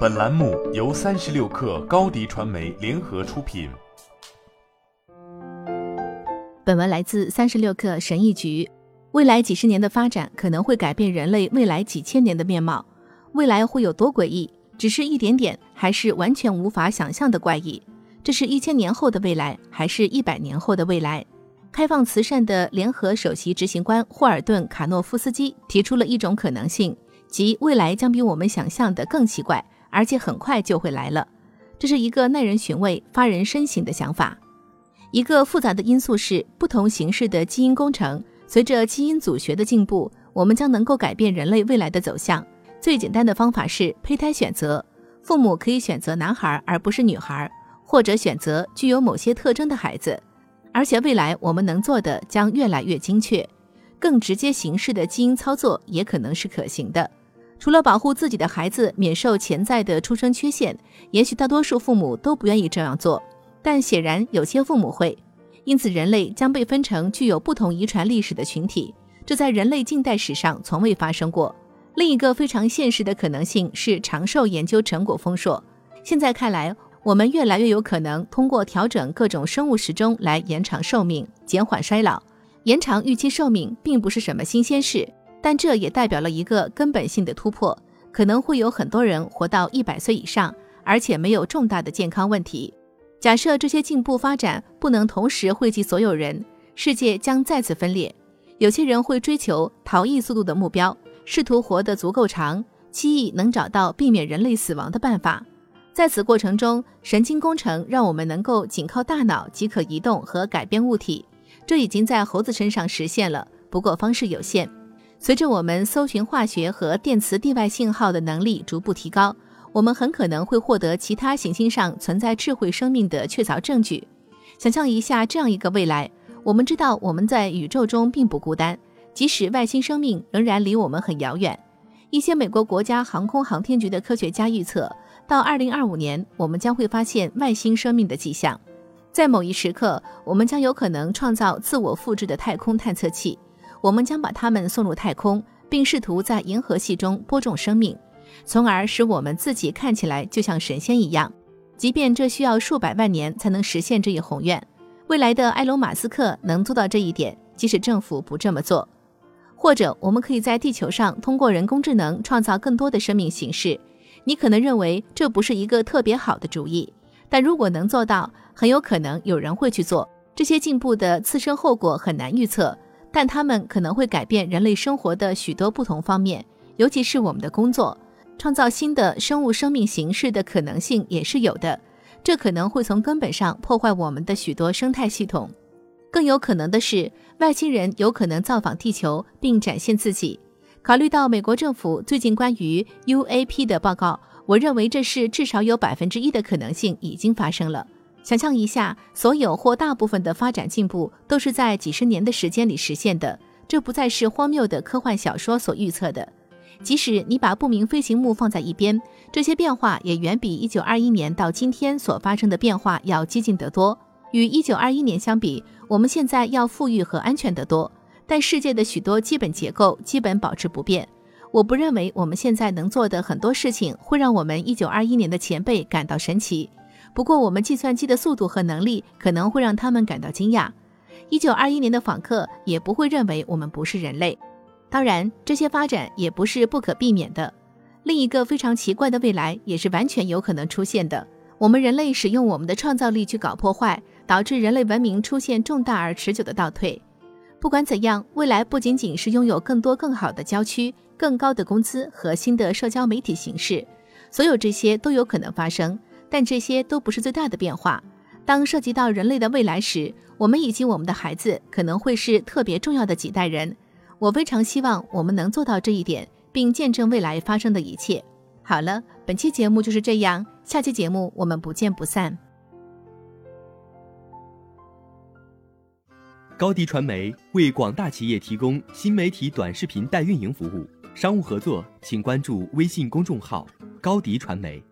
本栏目由三十六氪高低传媒联合出品。本文来自三十六氪神译局。未来几十年的发展可能会改变人类未来几千年的面貌。未来会有多诡异？只是一点点，还是完全无法想象的怪异？这是一千年后的未来，还是一百年后的未来？开放慈善的联合首席执行官霍尔顿·卡诺夫斯基提出了一种可能性，即未来将比我们想象的更奇怪，而且很快就会来了。这是一个耐人寻味、发人深省的想法。一个复杂的因素是，不同形式的基因工程，随着基因组学的进步，我们将能够改变人类未来的走向。最简单的方法是胚胎选择，父母可以选择男孩而不是女孩，或者选择具有某些特征的孩子。而且未来我们能做的将越来越精确，更直接形式的基因操作也可能是可行的。除了保护自己的孩子免受潜在的出生缺陷，也许大多数父母都不愿意这样做，但显然有些父母会。因此，人类将被分成具有不同遗传历史的群体，这在人类近代史上从未发生过。另一个非常现实的可能性是长寿研究成果丰硕。现在看来。我们越来越有可能通过调整各种生物时钟来延长寿命、减缓衰老。延长预期寿命并不是什么新鲜事，但这也代表了一个根本性的突破。可能会有很多人活到一百岁以上，而且没有重大的健康问题。假设这些进步发展不能同时惠及所有人，世界将再次分裂。有些人会追求逃逸速度的目标，试图活得足够长，期冀能找到避免人类死亡的办法。在此过程中，神经工程让我们能够仅靠大脑即可移动和改变物体，这已经在猴子身上实现了，不过方式有限。随着我们搜寻化学和电磁地外信号的能力逐步提高，我们很可能会获得其他行星上存在智慧生命的确凿证据。想象一下这样一个未来：我们知道我们在宇宙中并不孤单，即使外星生命仍然离我们很遥远。一些美国国家航空航天局的科学家预测。到二零二五年，我们将会发现外星生命的迹象。在某一时刻，我们将有可能创造自我复制的太空探测器。我们将把它们送入太空，并试图在银河系中播种生命，从而使我们自己看起来就像神仙一样。即便这需要数百万年才能实现这一宏愿，未来的埃隆·马斯克能做到这一点，即使政府不这么做。或者，我们可以在地球上通过人工智能创造更多的生命形式。你可能认为这不是一个特别好的主意，但如果能做到，很有可能有人会去做。这些进步的次生后果很难预测，但它们可能会改变人类生活的许多不同方面，尤其是我们的工作。创造新的生物生命形式的可能性也是有的，这可能会从根本上破坏我们的许多生态系统。更有可能的是，外星人有可能造访地球并展现自己。考虑到美国政府最近关于 UAP 的报告，我认为这是至少有百分之一的可能性已经发生了。想象一下，所有或大部分的发展进步都是在几十年的时间里实现的，这不再是荒谬的科幻小说所预测的。即使你把不明飞行物放在一边，这些变化也远比1921年到今天所发生的变化要激进得多。与1921年相比，我们现在要富裕和安全得多。但世界的许多基本结构基本保持不变。我不认为我们现在能做的很多事情会让我们1921年的前辈感到神奇。不过，我们计算机的速度和能力可能会让他们感到惊讶。1921年的访客也不会认为我们不是人类。当然，这些发展也不是不可避免的。另一个非常奇怪的未来也是完全有可能出现的。我们人类使用我们的创造力去搞破坏，导致人类文明出现重大而持久的倒退。不管怎样，未来不仅仅是拥有更多更好的郊区、更高的工资和新的社交媒体形式，所有这些都有可能发生，但这些都不是最大的变化。当涉及到人类的未来时，我们以及我们的孩子可能会是特别重要的几代人。我非常希望我们能做到这一点，并见证未来发生的一切。好了，本期节目就是这样，下期节目我们不见不散。高迪传媒为广大企业提供新媒体短视频代运营服务，商务合作请关注微信公众号“高迪传媒”。